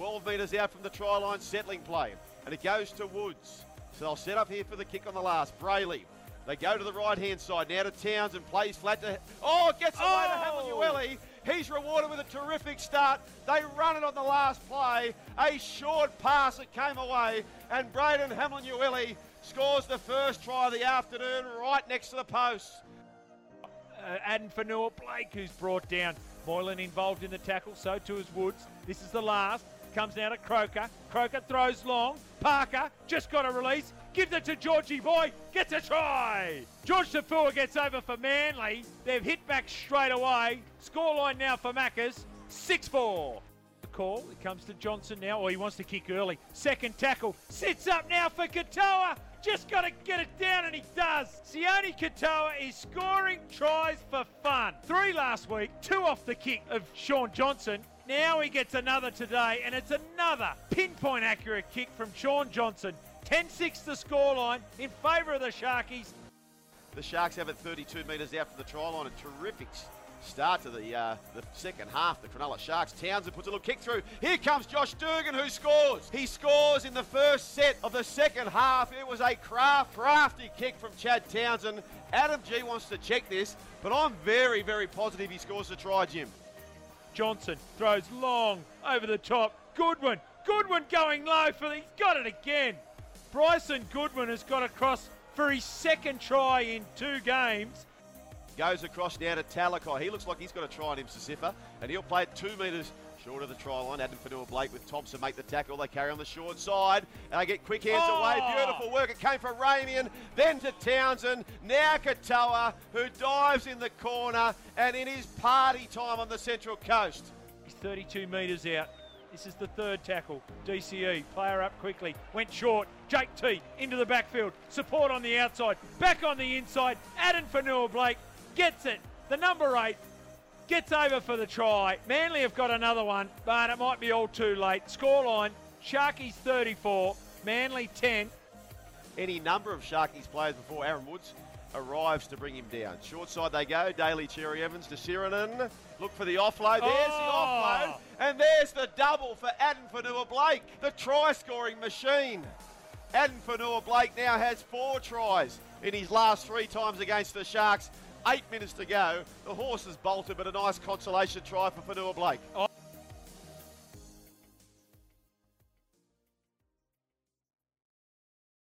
12 metres out from the try line, settling play. And it goes to Woods. So they'll set up here for the kick on the last. Brailey. They go to the right hand side. Now to Townsend. Plays flat to. Oh, gets away Oh! to Hamlin He's rewarded with a terrific start. They run it on the last play. A short pass that came away. And Braden Hamlin scores the first try of the afternoon right next to the post. uh, Addin Fonua-Blake, who's brought down. Moylan involved in the tackle, so too is Woods. This is the last. Comes down to Croker. Croker throws long. Parker just got a release. Gives it to Georgie Boy. Gets a try. Jorge Taufua gets over for Manly. They've hit back straight away. Scoreline now for Maccas 6 4. The call. It comes to Johnson now. Or he wants to kick early. Second tackle. Sits up now for Katoa. Just got to get it down, and he does. Sione Katoa is scoring tries for fun. Three last week, two off the kick of Shaun Johnson. Now he gets another today, and it's another pinpoint accurate kick from Shaun Johnson. 10 6 the scoreline in favour of the Sharkies. The Sharks have it 32 metres out from the try line. A terrific start to the uh, the second half. The Cronulla Sharks. Townsend puts a little kick through. Here comes Josh Dugan who scores. He scores in the first set of the second half. It was a craft, crafty kick from Chad Townsend. Adam Gee wants to check this, but I'm very, very positive he scores the try, Jim. Johnson throws long over the top. Goodwin. Goodwin going low for the. He's got it again. Bryson Goodwin has got across for his second try in two games. Goes across now to Talakai. He looks like he's got a try on him, Siosifa, and he'll play it two metres short of the try line. Addin Fonua-Blake with Thompson make the tackle. They carry on the short side, and they get quick hands Oh! away. Beautiful work. It came from Ramien, then to Townsend, now Katoa, who dives in the corner, and it is party time on the Central Coast. He's 32 metres out. This is the third tackle. DCE, player up quickly. Went short. Jake T into the backfield. Support on the outside. Back on the inside. Addin Fonua-Blake gets it. The number eight gets over for the try. Manly have got another one, but it might be all too late. Scoreline Sharkies 34, Manly 10. Any number of Sharkies players before Aaron Woods arrives to bring him down. Short side they go. Daly, Cherry Evans to Sironen. Look for the offload. There's Oh! the offload. And there's the double for Addin Fonua-Blake, the try scoring machine. Adam Fanua Blake now has four tries in his last three times against the Sharks. Eight minutes to go. The horse has bolted, but a nice consolation try for Fonua-Blake. Oh,